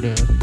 Buddha.